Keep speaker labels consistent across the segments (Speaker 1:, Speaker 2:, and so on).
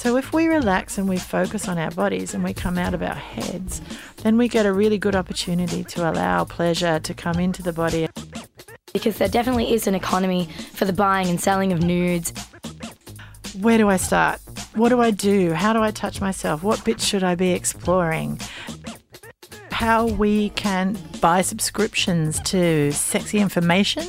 Speaker 1: So if we relax and we focus on our bodies and we come out of our heads, then we get a really good opportunity to allow pleasure to come into the body.
Speaker 2: Because there definitely is an economy for the buying and selling of nudes.
Speaker 1: Where do I start? What do I do? How do I touch myself? What bits should I be exploring? How we can buy subscriptions to sexy information.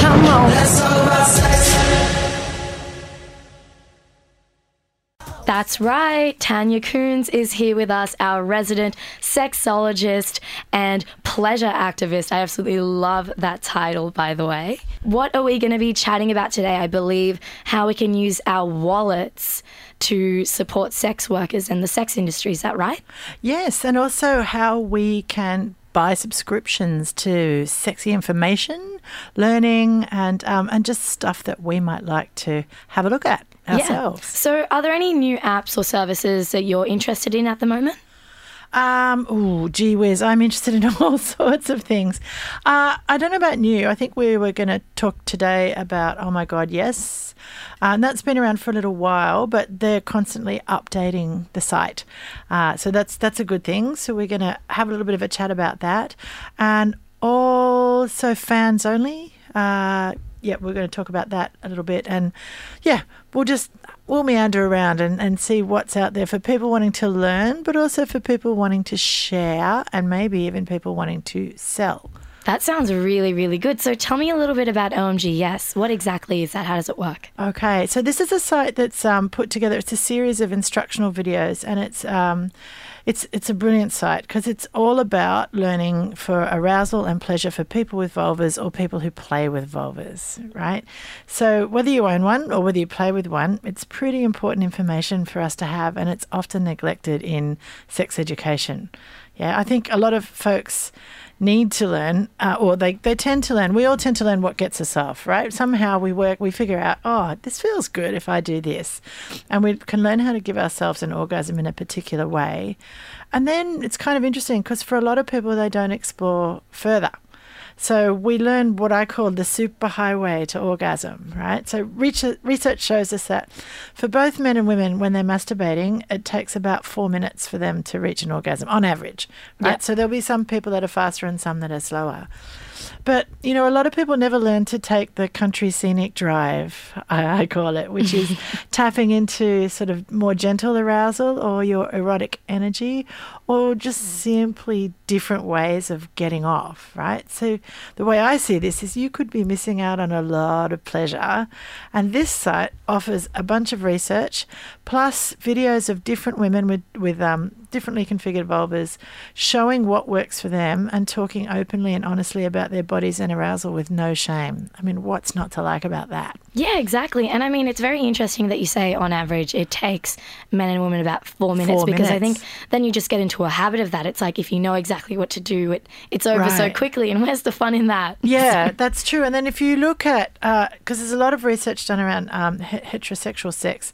Speaker 2: Come on. That's right. Tanya Koens is here with us, our resident sexologist and pleasure activist. I absolutely love that title, by the way. What are we going to be chatting about today? I believe how we can use our wallets to support sex workers and the sex industry. Is that right?
Speaker 1: Yes, and also how we can buy subscriptions to sexy information, learning, and um, and just stuff that we might like to have a look at ourselves.
Speaker 2: Yeah. So, are there any new apps or services that you're interested in at the moment?
Speaker 1: Um, oh, gee whiz, I'm interested in all sorts of things. Uh, I don't know about new. I think we were going to talk today about, oh my God, yes. Uh, and that's been around for a little while, but they're constantly updating the site. Uh, so that's that's a good thing. So we're going to have a little bit of a chat about that. And also fans only. Yeah, we're going to talk about that a little bit. And yeah, we'll just we'll meander around and, and see what's out there for people wanting to learn, but also for people wanting to share and maybe even people wanting to sell.
Speaker 2: That sounds really, really good. So tell me a little bit about OMGYes. What exactly is that? How does it work?
Speaker 1: Okay, so this is a site that's um, put together. It's a series of instructional videos, and it's um, it's it's a brilliant site because it's all about learning for arousal and pleasure for people with vulvas or people who play with vulvas, right? So whether you own one or whether you play with one, it's pretty important information for us to have, and it's often neglected in sex education. Yeah, I think a lot of folks need to learn, uh, or they, they tend to learn. We all tend to learn what gets us off, right? Somehow we work, we figure out, oh, this feels good if I do this. And we can learn how to give ourselves an orgasm in a particular way. And then it's kind of interesting because for a lot of people, they don't explore further. So we learn what I call the superhighway to orgasm, right? So research shows us that for both men and women, when they're masturbating, it takes about four minutes for them to reach an orgasm on average, right? Yep. So there'll be some people that are faster and some that are slower. But, you know, a lot of people never learn to take the country scenic drive, I, I call it, which is tapping into sort of more gentle arousal or your erotic energy or just simply different ways of getting off, right? So the way I see this is you could be missing out on a lot of pleasure. And this site offers a bunch of research plus videos of different women with, with um, differently configured vulvas showing what works for them and talking openly and honestly about their bodies and arousal with no shame. I mean, what's not to like about that?
Speaker 2: Yeah, exactly. And I mean, it's very interesting that you say on average it takes men and women about four minutes
Speaker 1: four
Speaker 2: because
Speaker 1: minutes.
Speaker 2: I think then you just get into a habit of that. It's like if you know exactly what to do, it, it's over right. so quickly. And where's the fun in that?
Speaker 1: Yeah, that's true. And then if you look at, because uh, there's a lot of research done around um, heterosexual sex,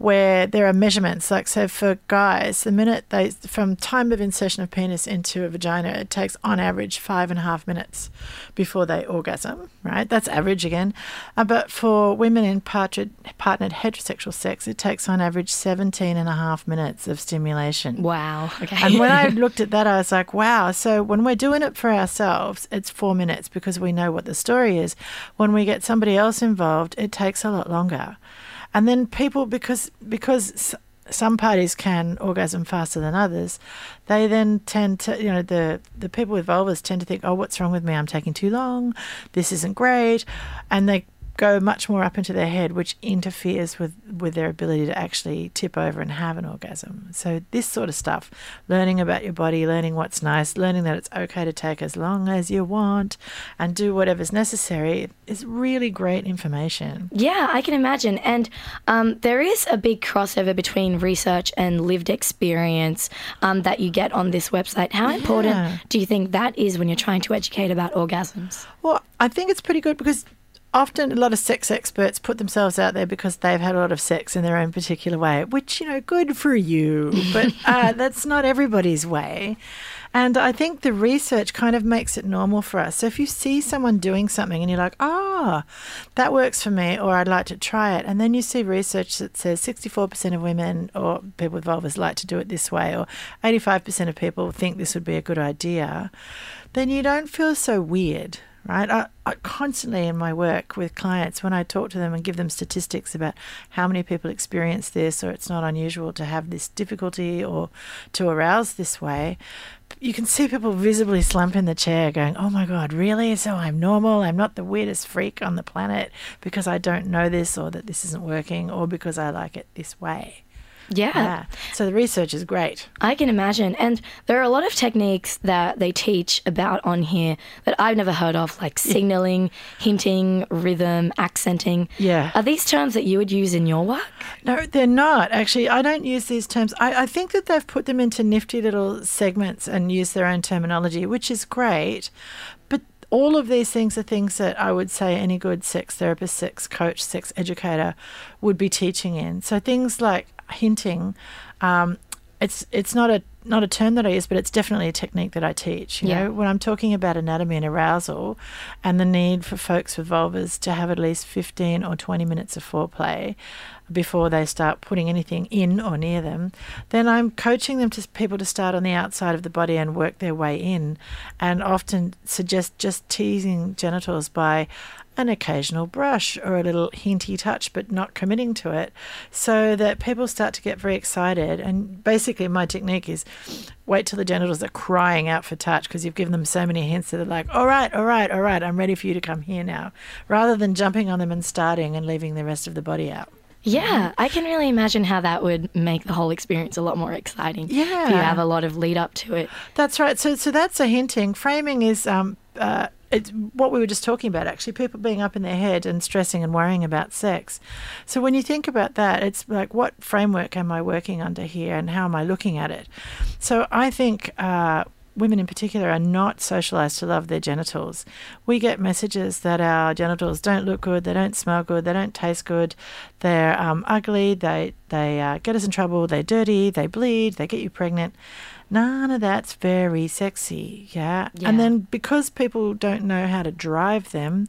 Speaker 1: where there are measurements. Like, so for guys, the minute they, from time of insertion of penis into a vagina, it takes on average five and a half minutes before they orgasm, right? That's average again. Uh, but for women in partnered, partnered heterosexual sex, it takes on average 17 and a half minutes of stimulation.
Speaker 2: Wow. Okay.
Speaker 1: And when I looked at that, I was like, wow. So when we're doing it for ourselves, it's four minutes because we know what the story is. When we get somebody else involved, it takes a lot longer. And then people, because because some parties can orgasm faster than others, they then tend to, you know, the the people with vulvas tend to think, oh, what's wrong with me? I'm taking too long. This isn't great, and they go much more up into their head, which interferes with, with their ability to actually tip over and have an orgasm. So, this sort of stuff, learning about your body, learning what's nice, learning that it's okay to take as long as you want and do whatever's necessary is really great information.
Speaker 2: Yeah, I can imagine. And um, there is a big crossover between research and lived experience um, that you get on this website. How important do you think that is when you're trying to educate about orgasms?
Speaker 1: Well, I think it's pretty good because often a lot of sex experts put themselves out there because they've had a lot of sex in their own particular way, which, you know, good for you. But uh, that's not everybody's way. And I think the research kind of makes it normal for us. So if you see someone doing something and you're like, ah, oh, that works for me, or I'd like to try it, and then you see research that says 64% of women or people with vulvas like to do it this way, or 85% of people think this would be a good idea, then you don't feel so weird right? I, I, constantly in my work with clients, when I talk to them and give them statistics about how many people experience this, or it's not unusual to have this difficulty or to arouse this way, you can see people visibly slump in the chair going, Oh my God, really? So I'm normal. I'm not the weirdest freak on the planet because I don't know this or that this isn't working or because I like it this way.
Speaker 2: Yeah.
Speaker 1: yeah. So the research is great.
Speaker 2: I can imagine. And there are a lot of techniques that they teach about on here that I've never heard of, like signaling, hinting, rhythm, accenting.
Speaker 1: Yeah.
Speaker 2: Are these terms that you would use in your work?
Speaker 1: No, they're not. Actually, I don't use these terms. I, I think that they've put them into nifty little segments and use their own terminology, which is great. But all of these things are things that I would say any good sex therapist, sex coach, sex educator would be teaching in. So things like hinting. Um, it's it's not a not a term that I use, but it's definitely a technique that I teach. You yeah. know, when I'm talking about anatomy and arousal, and the need for folks with vulvas to have at least 15 or 20 minutes of foreplay before they start putting anything in or near them, then I'm coaching them to people to start on the outside of the body and work their way in, and often suggest just teasing genitals by an occasional brush or a little hinty touch, but not committing to it, so that people start to get very excited. And basically, my technique is wait till the genitals are crying out for touch because you've given them so many hints that they're like, all right, all right, all right, I'm ready for you to come here now, rather than jumping on them and starting and leaving the rest of the body out.
Speaker 2: Yeah, I can really imagine how that would make the whole experience a lot more exciting.
Speaker 1: Yeah,
Speaker 2: if you have a lot of lead up to it.
Speaker 1: That's right. So, so that's a hinting. Framing is um, uh, it's what we were just talking about actually people being up in their head and stressing and worrying about sex. So when you think about that it's like what framework am i working under here and how am i looking at it? So i think uh, women in particular are not socialized to love their genitals. We get messages that our genitals don't look good, they don't smell good, they don't taste good, they're um, ugly, they they uh, get us in trouble, they're dirty, they bleed, they get you pregnant none of that's very sexy. Yeah? yeah. And then because people don't know how to drive them,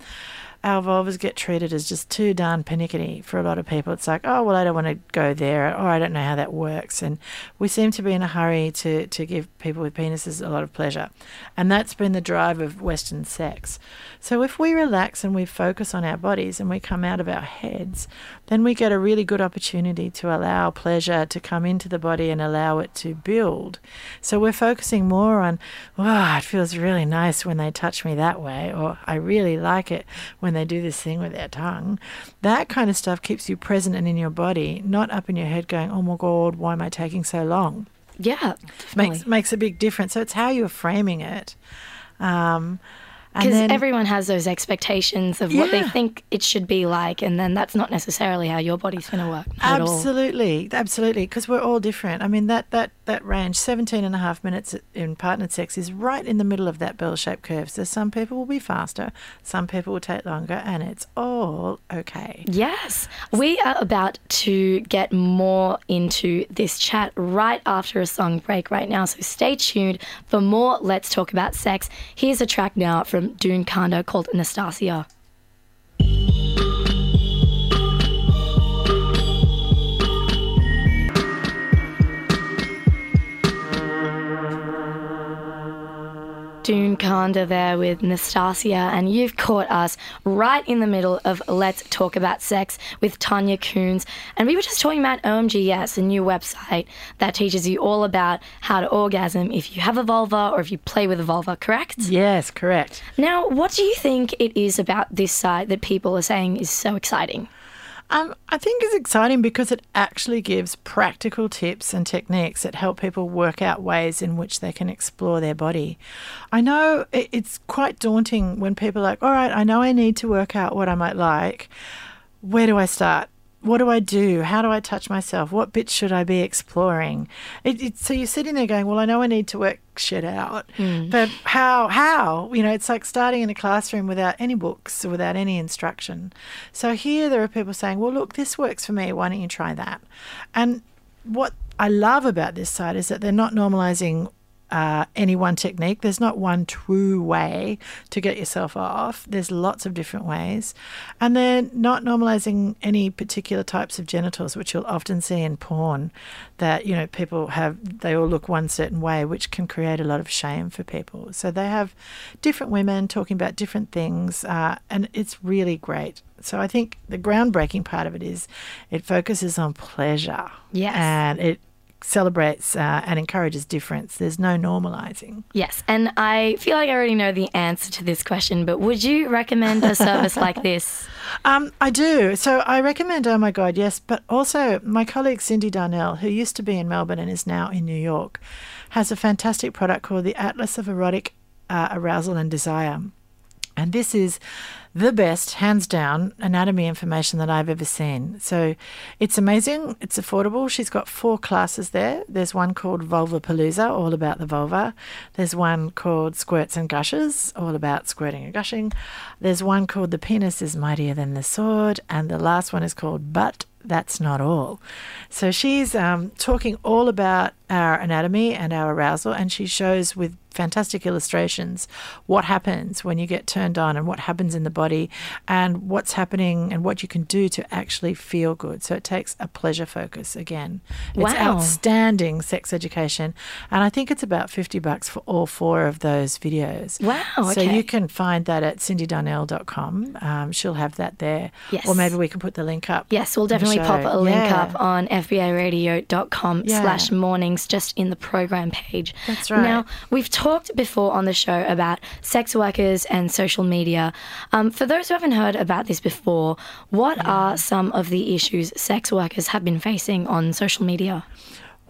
Speaker 1: our vulvas get treated as just too darn pernickety for a lot of people. It's like, oh, well, I don't want to go there, or I don't know how that works. And we seem to be in a hurry to, to give people with penises a lot of pleasure. And that's been the drive of Western sex. So if we relax and we focus on our bodies and we come out of our heads, then we get a really good opportunity to allow pleasure to come into the body and allow it to build. So we're focusing more on, wow, oh, it feels really nice when they touch me that way, or I really like it when they do this thing with their tongue. That kind of stuff keeps you present and in your body, not up in your head going, oh my God, why am I taking so long?
Speaker 2: Yeah,
Speaker 1: makes makes a big difference. So it's how you're framing it. Um,
Speaker 2: because everyone has those expectations of yeah. what they think it should be like, and then that's not necessarily how your body's going to work.
Speaker 1: Absolutely, absolutely, because we're all different. I mean, that, that, that range, 17 and a half minutes in partnered sex, is right in the middle of that bell shaped curve. So some people will be faster, some people will take longer, and it's all okay.
Speaker 2: Yes. We are about to get more into this chat right after a song break right now, so stay tuned for more Let's Talk About Sex. Here's a track now from from Doone Kanda called Anastasia. Doone Kanda there with Nastasia, and you've caught us right in the middle of Let's Talk About Sex with Tanya Koens. And we were just talking about OMGYes, a new website that teaches you all about how to orgasm if you have a vulva or if you play with a vulva, correct?
Speaker 1: Yes, correct.
Speaker 2: Now, what do you think it is about this site that people are saying is so exciting?
Speaker 1: Um, I think it's exciting because it actually gives practical tips and techniques that help people work out ways in which they can explore their body. I know it's quite daunting when people are like, all right, I know I need to work out what I might like. Where do I start? What do I do? How do I touch myself? What bits should I be exploring? It, it, so you're sitting there going, well, I know I need to work shit out, mm. but how? How? You know, it's like starting in a classroom without any books without any instruction. So here there are people saying, well, look, this works for me. Why don't you try that? And what I love about this site is that they're not normalizing uh, any one technique. There's not one true way to get yourself off. There's lots of different ways. And they're not normalizing any particular types of genitals, which you'll often see in porn, that, you know, people have, they all look one certain way, which can create a lot of shame for people. So they have different women talking about different things, uh, and it's really great. So I think the groundbreaking part of it is it focuses on pleasure.
Speaker 2: Yes.
Speaker 1: And it celebrates uh, and encourages difference. There's no normalizing.
Speaker 2: Yes, and I feel like I already know the answer to this question, but would you recommend a service like this?
Speaker 1: Um, I do. So I recommend Oh My God, yes, but also my colleague Cyndi Darnell, who used to be in Melbourne and is now in New York, has a fantastic product called the Atlas of Erotic uh, Arousal and Desire. And this is the best, hands down, anatomy information that I've ever seen. So it's amazing. It's affordable. She's got four classes there. There's one called Vulva Palooza, all about the vulva. There's one called Squirts and Gushes, all about squirting and gushing. There's one called The Penis is Mightier Than the Sword. And the last one is called But That's Not All. So she's um, talking all about our anatomy and our arousal, and she shows with fantastic illustrations what happens when you get turned on and what happens in the body and what's happening and what you can do to actually feel good. So it takes a pleasure focus again. It's
Speaker 2: Wow.
Speaker 1: outstanding sex education and I think it's about 50 bucks for all four of those videos.
Speaker 2: Wow,
Speaker 1: So
Speaker 2: okay.
Speaker 1: you can find that at cyndidarnell.com. Um, she'll have that there.
Speaker 2: Yes.
Speaker 1: Or maybe we can put the link up.
Speaker 2: Yes, we'll definitely pop a link
Speaker 1: Yeah.
Speaker 2: up on fbiradio.com
Speaker 1: Yeah.
Speaker 2: slash mornings just in the program page.
Speaker 1: That's right.
Speaker 2: Now, we've talked before on the show about sex workers and social media. Um, for those who haven't heard about this before, what are some of the issues sex workers have been facing on social media?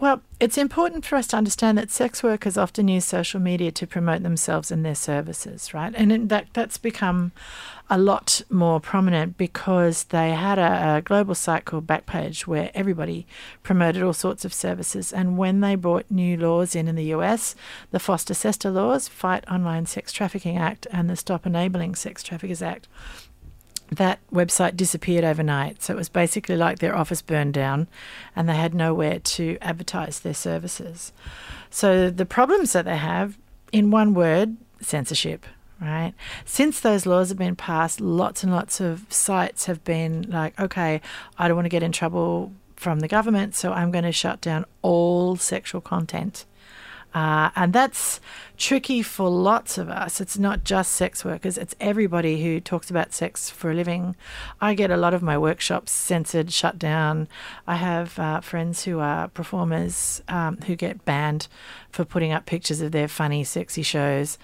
Speaker 1: Well, it's important for us to understand that sex workers often use social media to promote themselves and their services, right? And that that's become a lot more prominent because they had a, a global site called Backpage where everybody promoted all sorts of services. And when they brought new laws in in the US, the FOSTA SESTA laws, Fight Online Sex Trafficking Act, and the Stop Enabling Sex Traffickers Act, that website disappeared overnight. So it was basically like their office burned down and they had nowhere to advertise their services. So the problems that they have, in one word, censorship. Right. Since those laws have been passed, lots and lots of sites have been like, okay, I don't want to get in trouble from the government, so I'm going to shut down all sexual content. Uh, and that's tricky for lots of us. It's not just sex workers, it's everybody who talks about sex for a living. I get a lot of my workshops censored, shut down. I have uh, friends who are performers um, who get banned for putting up pictures of their funny, sexy shows.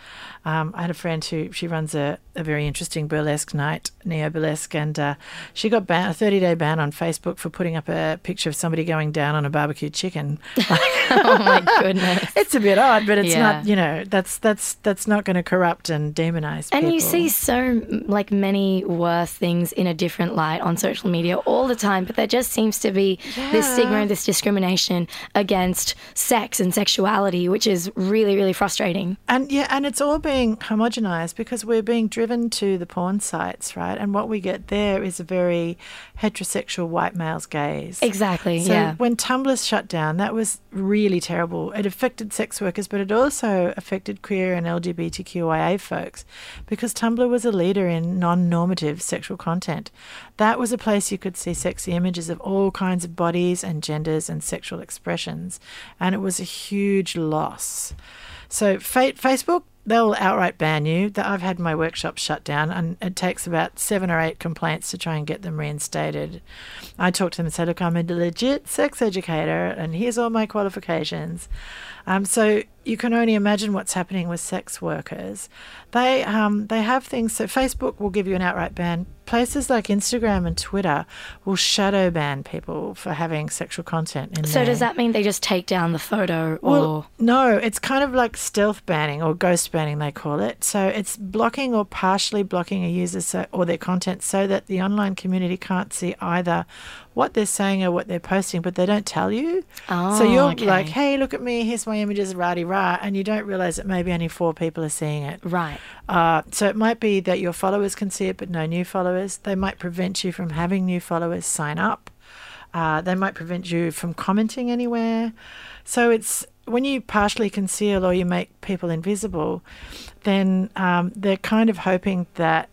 Speaker 1: Um, I had a friend who she runs a, a very interesting burlesque night, neo burlesque, and uh, she got ban- a 30 day ban on Facebook for putting up a picture of somebody going down on a barbecued chicken.
Speaker 2: oh my goodness.
Speaker 1: It's a bit odd, but it's
Speaker 2: Yeah.
Speaker 1: not. You know, that's that's that's not going to corrupt and demonize.
Speaker 2: And you see so like many worse things in a different light on social media all the time, but there just seems to be this stigma and this discrimination against sex and sexuality, which is really, really frustrating.
Speaker 1: And yeah, and it's all being homogenized because we're being driven to the porn sites, right? And what we get there is a very heterosexual white male's gaze.
Speaker 2: Exactly.
Speaker 1: So
Speaker 2: yeah.
Speaker 1: when Tumblr shut down, that was really terrible. It affected sex workers, but it also affected queer and LGBTQIA folks because Tumblr was a leader in non normative sexual content. That was a place you could see sexy images of all kinds of bodies and genders and sexual expressions, and it was a huge loss. So, fa- Facebook, they'll outright ban you. I've had my workshops shut down, and it takes about seven or eight complaints to try and get them reinstated. I talk to them and say, "Look, I'm a legit sex educator, and here's all my qualifications." Um, so you can only imagine what's happening with sex workers. They um, they have things. So Facebook will give you an outright ban. Places like Instagram and Twitter will shadow ban people for having sexual content in
Speaker 2: So
Speaker 1: there.
Speaker 2: does that mean they just take down the photo or
Speaker 1: Well, no, it's kind of like stealth banning or ghost banning, they call it. So it's blocking or partially blocking a user so, or their content so that the online community can't see either what they're saying or what they're posting, but they don't tell you. so
Speaker 2: Oh,
Speaker 1: you're
Speaker 2: okay.
Speaker 1: like, hey, look at me, here's my images, rah rah, and you don't realize that maybe only four people are seeing it.
Speaker 2: right?
Speaker 1: Uh, so it might be that your followers can see it, but no new followers. They might prevent you from having new followers sign up. Uh, they might prevent you from commenting anywhere. So it's when you partially conceal or you make people invisible, then um, they're kind of hoping that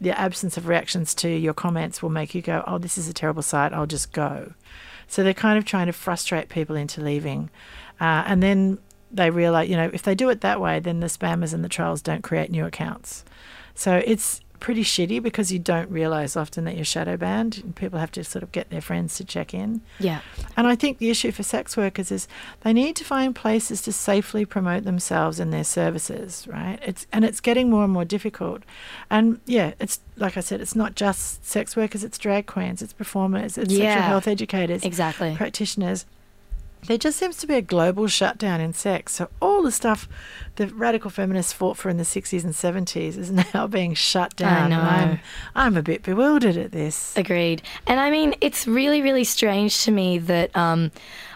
Speaker 1: the absence of reactions to your comments will make you go, oh, this is a terrible site, I'll just go. So they're kind of trying to frustrate people into leaving. Uh, and then they realize, you know, if they do it that way, then the spammers and the trolls don't create new accounts. So it's pretty shitty because you don't realize often that you're shadow banned and people have to sort of get their friends to check in.
Speaker 2: Yeah.
Speaker 1: And I think the issue for sex workers is they need to find places to safely promote themselves and their services, right? It's and it's getting more and more difficult. And yeah, it's like I said, it's not just sex workers, it's drag queens, it's performers, it's
Speaker 2: Yeah.
Speaker 1: sexual health educators,
Speaker 2: Exactly.
Speaker 1: practitioners. There just seems to be a global shutdown in sex. So all the stuff the radical feminists fought for in the 60s and 70s is now being shut down.
Speaker 2: know.
Speaker 1: I'm, I'm a bit bewildered at this.
Speaker 2: Agreed. And I mean, it's really, really strange to me that, um,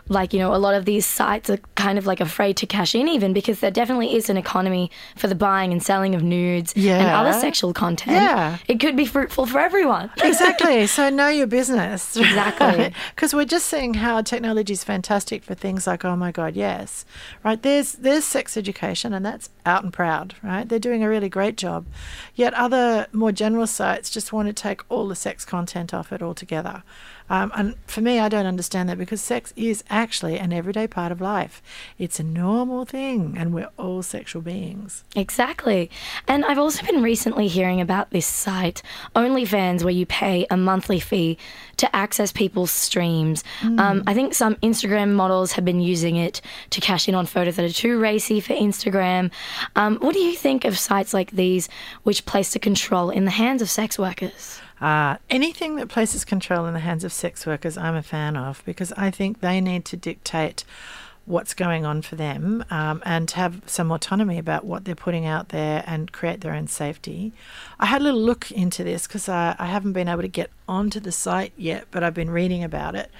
Speaker 2: like, you know, a lot of these sites are kind of like afraid to cash in, even because there definitely is an economy for the buying and selling of nudes and other sexual content.
Speaker 1: Yeah.
Speaker 2: It could be fruitful for everyone.
Speaker 1: exactly. So know your business.
Speaker 2: Exactly.
Speaker 1: Because we're just seeing how technology is fantastic for things like, oh my God, yes. Right. There's there's sex education and that's out and proud, right? They're doing a really great job. Yet other more general sites just want to take all the sex content off it altogether. Um, and for me, I don't understand that because sex is actually an everyday part of life. It's a normal thing, and we're all sexual beings.
Speaker 2: Exactly. And I've also been recently hearing about this site, OnlyFans, where you pay a monthly fee to access people's streams. Um, I think some Instagram models have been using it to cash in on photos that are too racy for Instagram. Um, what do you think of sites like these, which place the control in the hands of sex workers?
Speaker 1: Uh, anything that places control in the hands of sex workers, I'm a fan of because I think they need to dictate what's going on for them um, and have some autonomy about what they're putting out there and create their own safety. I had a little look into this because I, I haven't been able to get onto the site yet, but I've been reading about it.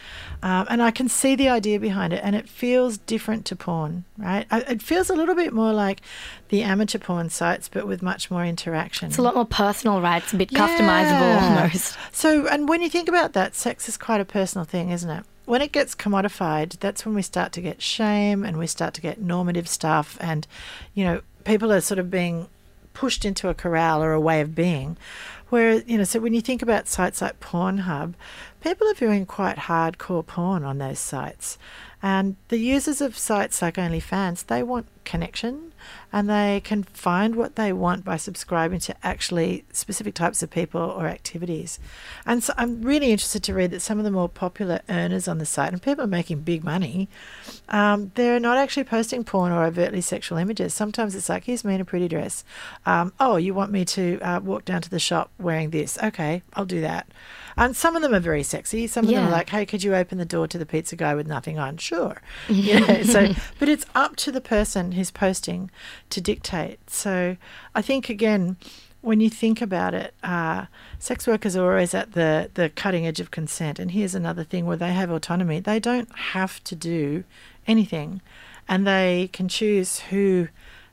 Speaker 1: Um, and I can see the idea behind it, and it feels different to porn, right? I, it feels a little bit more like the amateur porn sites, but with much more interaction.
Speaker 2: It's a lot more personal, right? It's a bit customizable almost.
Speaker 1: So, and when you think about that, sex is quite a personal thing, isn't it? When it gets commodified, that's when we start to get shame and we start to get normative stuff, and you know, people are sort of being pushed into a corral or a way of being. Where, you know, so when you think about sites like Pornhub, people are viewing quite hardcore porn on those sites. And the users of sites like OnlyFans, they want connection and they can find what they want by subscribing to actually specific types of people or activities. And so I'm really interested to read that some of the more popular earners on the site, and people are making big money, um, they're not actually posting porn or overtly sexual images. Sometimes it's like, here's me in a pretty dress. Um, oh, you want me to uh, walk down to the shop wearing this? Okay, I'll do that. And some of them are very sexy. Some of them are like, hey, could you open the door to the pizza guy with nothing on? Sure. You know, so, but it's up to the person who's posting to dictate. So I think, again, when you think about it, uh, sex workers are always at the, the cutting edge of consent. And here's another thing where they have autonomy. They don't have to do anything, and they can choose who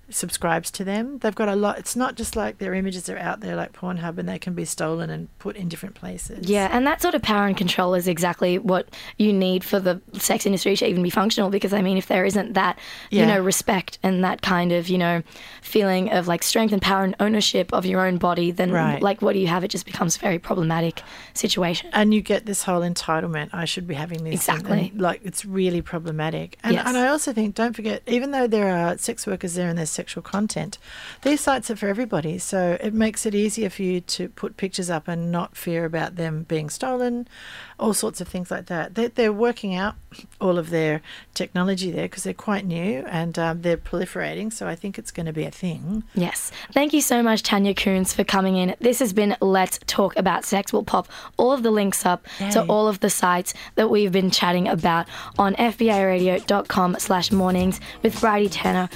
Speaker 1: subscribes to them. They've got a lot. It's not just like their images are out there like Pornhub and they can be stolen and put in different places.
Speaker 2: Yeah, and that sort of power and control is exactly what you need for the sex industry to even be functional. Because I mean, if there isn't that, you know, respect and that kind of, you know, feeling of like strength and power and ownership of your own body, then
Speaker 1: Right.
Speaker 2: like what do you have? It just becomes a very problematic situation.
Speaker 1: and you get this whole entitlement. I should be having this.
Speaker 2: Exactly.
Speaker 1: like it's really problematic. And
Speaker 2: Yes.
Speaker 1: and I also think don't forget, even though there are sex workers there and there's sexual content. These sites are for everybody, so it makes it easier for you to put pictures up and not fear about them being stolen, all sorts of things like that. They're, they're working out all of their technology there because they're quite new and um, they're proliferating, so I think it's going to be a thing.
Speaker 2: Yes. Thank you so much, Tanya Koens, for coming in. This has been Let's Talk About Sex. We'll pop all of the links up to all of the sites that we've been chatting about on fbiradio.com slash mornings with Bridie Tanner.